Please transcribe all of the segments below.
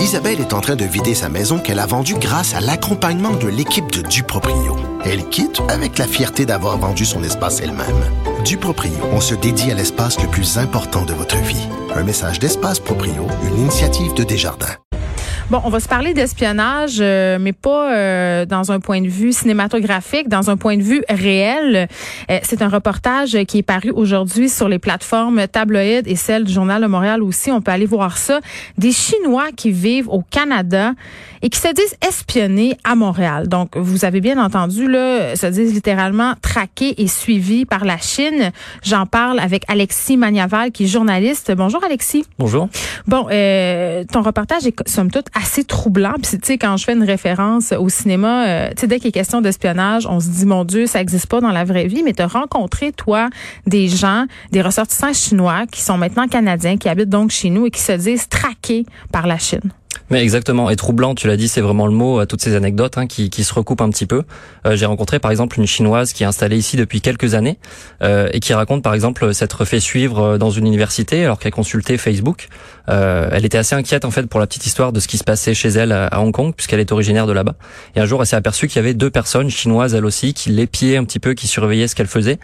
Isabelle est en train de vider sa maison qu'elle a vendue grâce à l'accompagnement de l'équipe de Duproprio. Elle quitte avec la fierté d'avoir vendu son espace elle-même. Duproprio, on se dédie à l'espace le plus important de votre vie. Un message d'Espace Proprio, une initiative de Desjardins. Bon, on va se parler d'espionnage, euh, mais pas euh, dans un point de vue cinématographique, dans un point de vue réel. Euh, c'est un reportage qui est paru aujourd'hui sur les plateformes tabloïdes et celles du Journal de Montréal aussi. On peut aller voir ça. Des Chinois qui vivent au Canada et qui se disent espionnés à Montréal. Donc, vous avez bien entendu, là, se disent littéralement traqués et suivis par la Chine. J'en parle avec Alexis Magnaval, qui est journaliste. Bonjour, Alexis. Bonjour. Bon, ton reportage est, somme toute, assez troublant. Puis tu sais quand je fais une référence au cinéma, euh, tu sais dès qu'il est question d'espionnage, on se dit mon Dieu, ça existe pas dans la vraie vie, mais tu as rencontré toi des gens, des ressortissants chinois qui sont maintenant canadiens qui habitent donc chez nous et qui se disent traqués par la Chine. Mais exactement. Et troublant, tu l'as dit, c'est vraiment le mot à toutes ces anecdotes hein, qui, qui, se recoupent un petit peu. Euh, J'ai rencontré par exemple une chinoise qui est installée ici depuis quelques années euh, et qui raconte par exemple s'être fait suivre euh, dans une université alors qu'elle consultait Facebook. Euh, elle était assez inquiète en fait pour la petite histoire de ce qui se passait chez elle à, Hong Kong puisqu'elle est originaire de là-bas. Et un jour, elle s'est aperçue qu'il y avait deux personnes chinoises elles aussi qui l'épiaient un petit peu, qui surveillaient ce qu'elle faisait.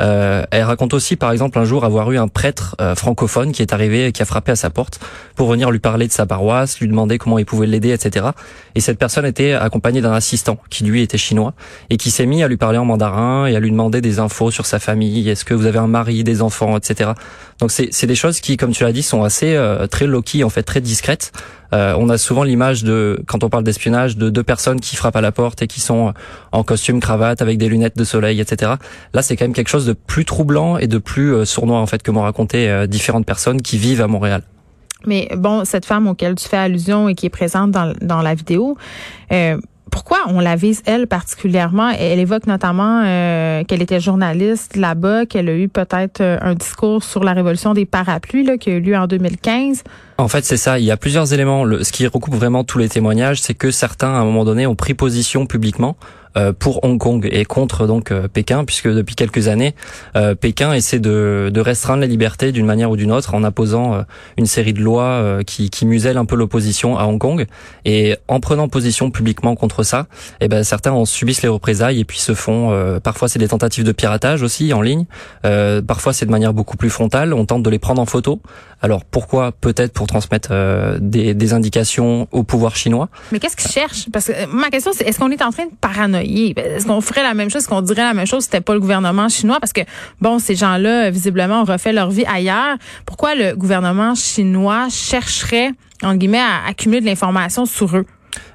Euh, elle raconte aussi par exemple un jour avoir eu un prêtre euh, francophone qui est arrivé et qui a frappé à sa porte pour venir lui parler de sa paroisse, lui demander comment il pouvait l'aider, etc. Et cette personne était accompagnée d'un assistant qui lui était chinois et qui s'est mis à lui parler en mandarin et à lui demander des infos sur sa famille. Est-ce que vous avez un mari, des enfants, etc. Donc c'est des choses qui, comme tu l'as dit, sont assez euh, très low-key, en fait, très discrètes. Euh, on a souvent l'image de, quand on parle d'espionnage, de deux personnes qui frappent à la porte et qui sont en costume, cravate, avec des lunettes de soleil, etc. Là, c'est quand même quelque chose de plus troublant et de plus euh, sournois, en fait, que m'ont raconté différentes personnes qui vivent à Montréal. Mais bon, cette femme auquel tu fais allusion et qui est présente dans, dans la vidéo, euh, pourquoi on la vise elle particulièrement? Elle évoque notamment euh, qu'elle était journaliste là-bas, qu'elle a eu peut-être euh, un discours sur la révolution des parapluies là, qui a eu lieu en 2015. En fait, c'est ça. Il y a plusieurs éléments. Ce qui recoupe vraiment tous les témoignages, c'est que certains, à un moment donné, ont pris position publiquement pour Hong Kong et contre donc euh, Pékin, puisque depuis quelques années, euh, Pékin essaie de, de, restreindre la liberté d'une manière ou d'une autre en imposant une série de lois qui, qui musellent un peu l'opposition à Hong Kong. Et en prenant position publiquement contre ça, eh ben certains en subissent les représailles et puis se font. parfois, c'est des tentatives de piratage aussi en ligne. parfois, c'est de manière beaucoup plus frontale. On tente de les prendre en photo. Alors pourquoi Peut-être pour transmettre des, des indications au pouvoir chinois? Mais qu'est-ce qu'ils cherchent? Parce que ma question, c'est est-ce qu'on est en train de paranoïer ben, est-ce qu'on ferait la même chose, est-ce qu'on dirait la même chose si c'était pas le gouvernement chinois? Parce que, bon, ces gens-là, visiblement, ont refait leur vie ailleurs. Pourquoi le gouvernement chinois chercherait, en guillemets, à accumuler de l'information sur eux?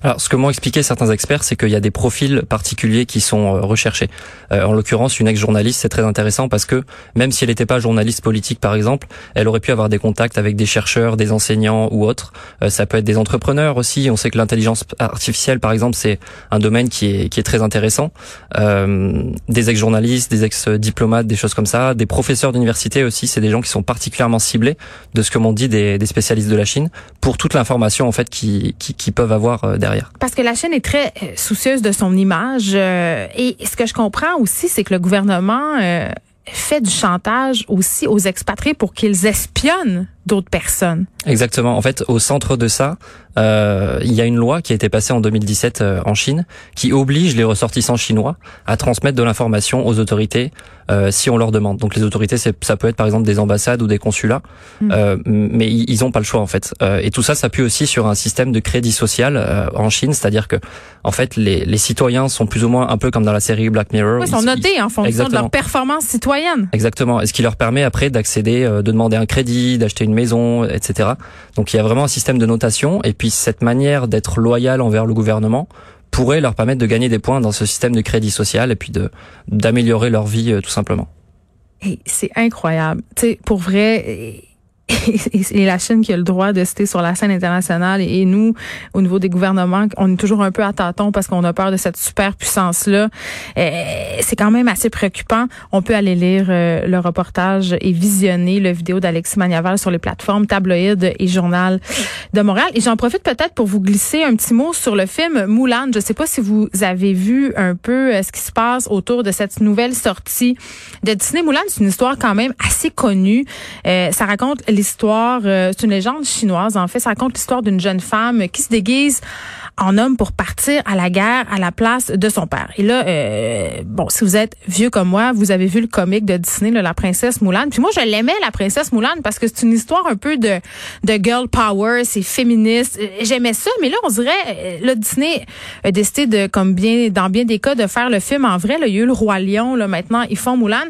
Alors, ce que m'ont expliqué certains experts, c'est qu'il y a des profils particuliers qui sont euh, recherchés. Euh, en l'occurrence, une ex-journaliste, c'est très intéressant parce que même si elle n'était pas journaliste politique, par exemple, elle aurait pu avoir des contacts avec des chercheurs, des enseignants ou autres. Euh, ça peut être des entrepreneurs aussi. On sait que l'intelligence artificielle, par exemple, c'est un domaine qui est qui est très intéressant. des ex-journalistes, des ex-diplomates, des choses comme ça, des professeurs d'université aussi, c'est des gens qui sont particulièrement ciblés de ce que m'ont dit des, des spécialistes de la Chine pour toute l'information en fait qui, qui, qui peuvent avoir euh. Parce que la chaîne est très euh, soucieuse de son image euh, et ce que je comprends aussi, c'est que le gouvernement fait du chantage aussi aux expatriés pour qu'ils espionnent d'autres personnes. Exactement. En fait, au centre de ça, euh, il y a une loi qui a été passée en 2017 euh, en Chine qui oblige les ressortissants chinois à transmettre de l'information aux autorités euh, si on leur demande. Donc les autorités, ça peut être par exemple des ambassades ou des consulats, mm. euh, mais ils n'ont pas le choix en fait. Euh, et tout ça s'appuie aussi sur un système de crédit social euh, en Chine, c'est-à-dire que en fait les, les, citoyens sont plus ou moins un peu comme dans la série Black Mirror. ils sont notés en fonction de leur performance citoyenne. Exactement. Et ce qui leur permet après d'accéder, de demander un crédit, d'acheter une maison, etc. Donc il y a vraiment un système de notation et puis cette manière d'être loyal envers le gouvernement pourrait leur permettre de gagner des points dans ce système de crédit social et puis de d'améliorer leur vie euh, tout simplement. C'est incroyable. Tu sais, pour vrai, et la Chine qui a le droit de citer sur la scène internationale et nous, au niveau des gouvernements, on est toujours un peu à tâtons parce qu'on a peur de cette superpuissance-là. C'est quand même assez préoccupant. On peut aller lire euh, le reportage et visionner le vidéo d'Alexis Magnaval sur les plateformes tabloïdes et journal de Montréal. Et j'en profite peut-être pour vous glisser un petit mot sur le film Moulin. Je ne sais pas si vous avez vu un peu euh, ce qui se passe autour de cette nouvelle sortie de Disney. Moulin, c'est une histoire quand même assez connue. Euh, ça raconte l'histoire, c'est une légende chinoise. En fait, ça raconte l'histoire d'une jeune femme qui se déguise en homme pour partir à la guerre à la place de son père. Et là, euh, bon, si vous êtes vieux comme moi, vous avez vu le comique de Disney, La Princesse Moulin. Puis moi, je l'aimais, La Princesse Moulin, parce que c'est une histoire un peu de, de girl power, c'est féministe. Euh, j'aimais ça, mais là, on dirait, euh, là, Disney a décidé de, comme bien, dans bien des cas, de faire le film en vrai. Là, il y a eu le Roi Lion, là, maintenant, ils font Moulin.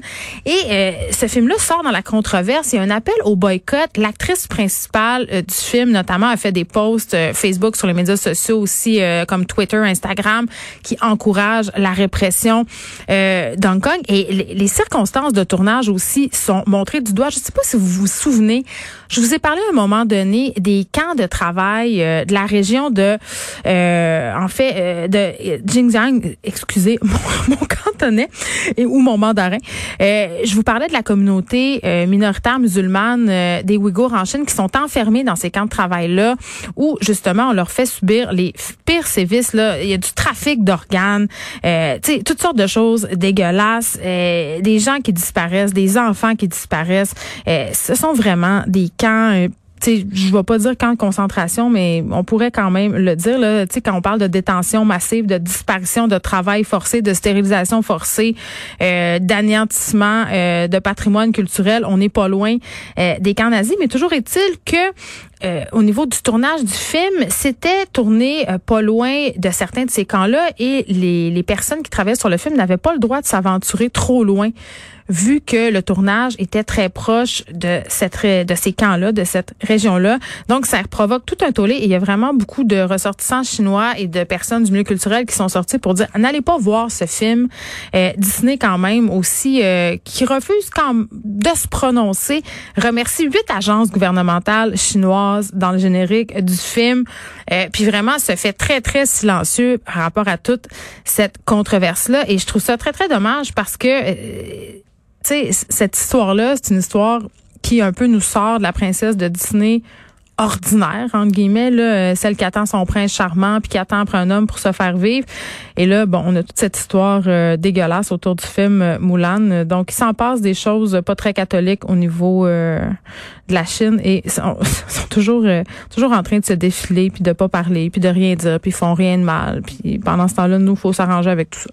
Et ce film-là sort dans la controverse. Il y a un appel au boycott. L'actrice principale du film, notamment, a fait des posts Facebook sur les médias sociaux aussi euh, comme Twitter, Instagram, qui encouragent la répression euh, d'Hong Kong. Et les, circonstances de tournage aussi sont montrées du doigt. Je ne sais pas si vous vous souvenez, je vous ai parlé à un moment donné des camps de travail euh, de la région de, euh, en fait, de Xinjiang, excusez mon, mon cantonais et ou mon mandarin. je vous parlais de la communauté minoritaire musulmane des Ouïghours en Chine qui sont enfermés dans ces camps de travail là, où justement on leur fait subir les pire sévices là, il y a du trafic d'organes, euh, tu sais, toutes sortes de choses dégueulasses, euh, des gens qui disparaissent, des enfants qui disparaissent. Euh, ce sont vraiment des camps euh, je vais pas dire camp de concentration, mais on pourrait quand même le dire là. quand on parle de détention massive, de disparition, de travail forcé, de stérilisation forcée, euh, d'anéantissement euh, de patrimoine culturel, on n'est pas loin euh, des camps nazis. Mais toujours est-il que euh, au niveau du tournage du film, c'était tourné euh, pas loin de certains de ces camps-là et les, les personnes qui travaillaient sur le film n'avaient pas le droit de s'aventurer trop loin vu que le tournage était très proche de cette de ces camps-là, de cette région-là. Donc, ça provoque tout un tollé et il y a vraiment beaucoup de ressortissants chinois et de personnes du milieu culturel qui sont sortis pour dire n'allez pas voir ce film. Euh, Disney quand même aussi qui refuse quand de se prononcer remercie huit agences gouvernementales chinoises dans le générique du film. Euh, puis vraiment, se fait très, très silencieux par rapport à toute cette controverse-là. Et je trouve ça très, très dommage parce que, euh, tu sais, cette histoire-là, c'est une histoire qui un peu nous sort de la princesse de Disney ordinaire entre guillemets là, euh, celle qui attend son prince charmant puis qui attend après un homme pour se faire vivre. Et là bon on a toute cette histoire euh, dégueulasse autour du film euh, Moulin donc il s'en passe des choses pas très catholiques au niveau de la Chine et sont, sont toujours toujours en train de se défiler puis de pas parler puis de rien dire puis ils font rien de mal. Puis pendant ce temps-là nous faut s'arranger avec tout ça